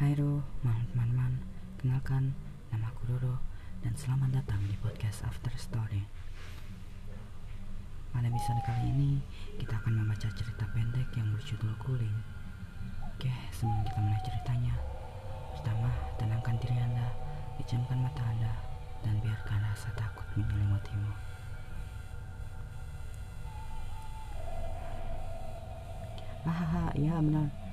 Hai Ro, malam teman-teman Kenalkan, nama aku Roro Dan selamat datang di podcast After Story. Pada episode kali ini Kita akan membaca cerita pendek yang berjudul Kuling Oke, sebelum kita mulai ceritanya Pertama, tenangkan diri Anda Pejamkan mata Anda Dan biarkan rasa takut menyelimutimu. Hahaha, iya benar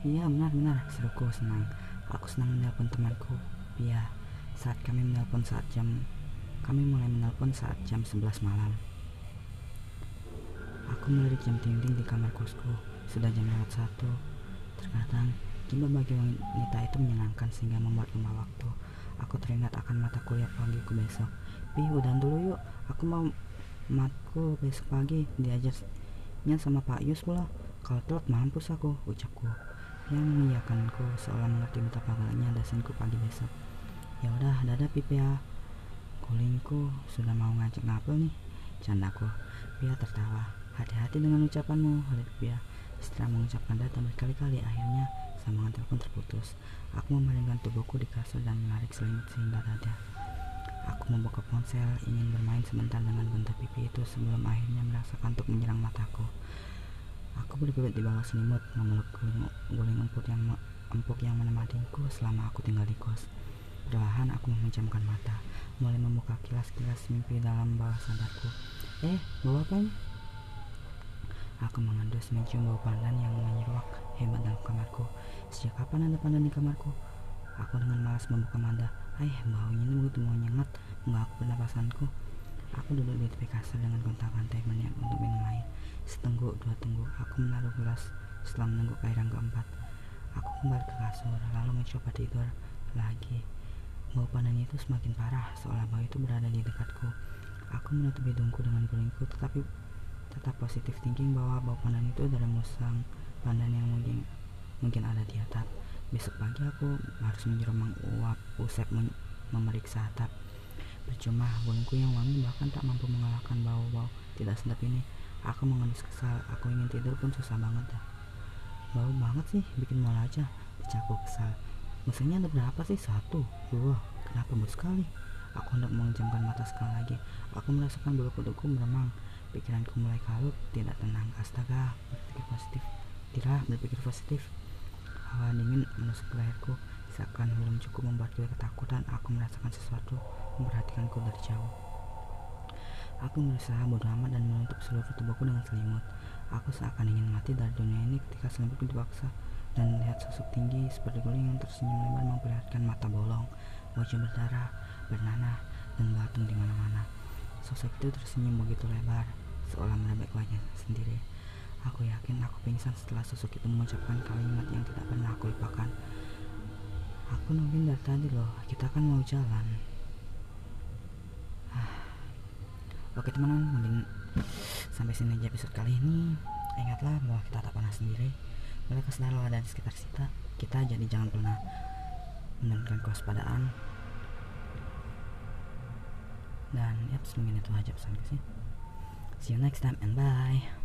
Iya benar-benar seruku senang. Aku senang menelpon temanku. Iya saat kami menelpon saat jam Kami mulai menelpon saat jam 11 malam. Aku melirik jam dinding di kamar kosku. Sudah jam lewat satu. Terkadang Kimba bagi wanita itu menyenangkan sehingga membuat lupa waktu. Aku teringat akan mata kuliah pagiku besok. Pi udah dulu yuk. Aku mau matku besok pagi diajarnya sama Pak Yus pula. Kalau telat mampus aku ucapku yang mengiyakanku seolah mengerti betapa galaknya dasinku pagi besok. Ya udah dadah pipi ya. Kulingku sudah mau ngajak ngapel nih. Candaku Pia tertawa. Hati-hati dengan ucapanmu Pia. Setelah mengucapkan data berkali-kali akhirnya sambungan telepon terputus. Aku memalingkan tubuhku di kasur dan menarik selimut sehingga dada aku membuka ponsel ingin bermain sebentar dengan bentuk pipi itu sebelum akhirnya merasa kantuk menyerang mataku Aku bergelut di bawah selimut, memeluk guling, empuk yang empuk yang menemaniku selama aku tinggal di kos. Perlahan aku memejamkan mata, mulai membuka kilas-kilas mimpi dalam bawah sadarku. Eh, bawa apa ini? Aku mengendus mencium bau pandan yang menyeruak hebat dalam kamarku. Sejak kapan ada pandan di kamarku? Aku dengan malas membuka manda. Eh, baunya ini begitu mau nyengat mengganggu pernapasanku. Aku duduk di tepi kasur dengan gonta-ganti berniat untuk minum air. Setengguk dua tengguk, aku menaruh gelas setelah menunggu cairan keempat. Aku kembali ke kasur, lalu mencoba tidur lagi. Bau pandan itu semakin parah, seolah bau itu berada di dekatku. Aku menutup hidungku dengan gulingku, tetapi tetap positif thinking bahwa bau pandan itu adalah musang pandan yang mungkin mungkin ada di atap. Besok pagi aku harus menjerumang uap usep memeriksa atap. Percuma, gulingku yang wangi bahkan tak mampu mengalahkan bau-bau tidak sedap ini. Aku mengendus kesal, aku ingin tidur pun susah banget dah. Bau banget sih, bikin mual aja. Ucapku kesal. Mesinnya ada berapa sih? Satu, dua. Kenapa bau sekali? Aku hendak menjamkan mata sekali lagi. Aku merasakan bulu kudukku meremang. Pikiranku mulai kalut, tidak tenang. Astaga, berpikir positif. Tidak, berpikir positif. Hawa dingin menusuk leherku. Seakan belum cukup membuatku ketakutan, aku merasakan sesuatu memperhatikanku dari jauh. Aku berusaha bodoh amat dan menutup seluruh tubuhku dengan selimut. Aku seakan ingin mati dari dunia ini ketika selimutku dipaksa dan melihat sosok tinggi seperti guling yang tersenyum lebar memperlihatkan mata bolong, wajah berdarah, bernanah, dan belatung di mana-mana. Sosok itu tersenyum begitu lebar, seolah merobek wajah sendiri. Aku yakin aku pingsan setelah sosok itu mengucapkan kalimat yang tidak pernah aku lupakan. Aku nungguin dari tadi loh, kita kan mau jalan. Ah. Oke teman-teman, mungkin sampai sini aja episode kali ini. Ingatlah bahwa kita tak pernah sendiri. Mereka selalu ada di sekitar kita. Kita jadi jangan pernah menurunkan kewaspadaan. Dan ya, mungkin itu aja pesan. See you next time and bye.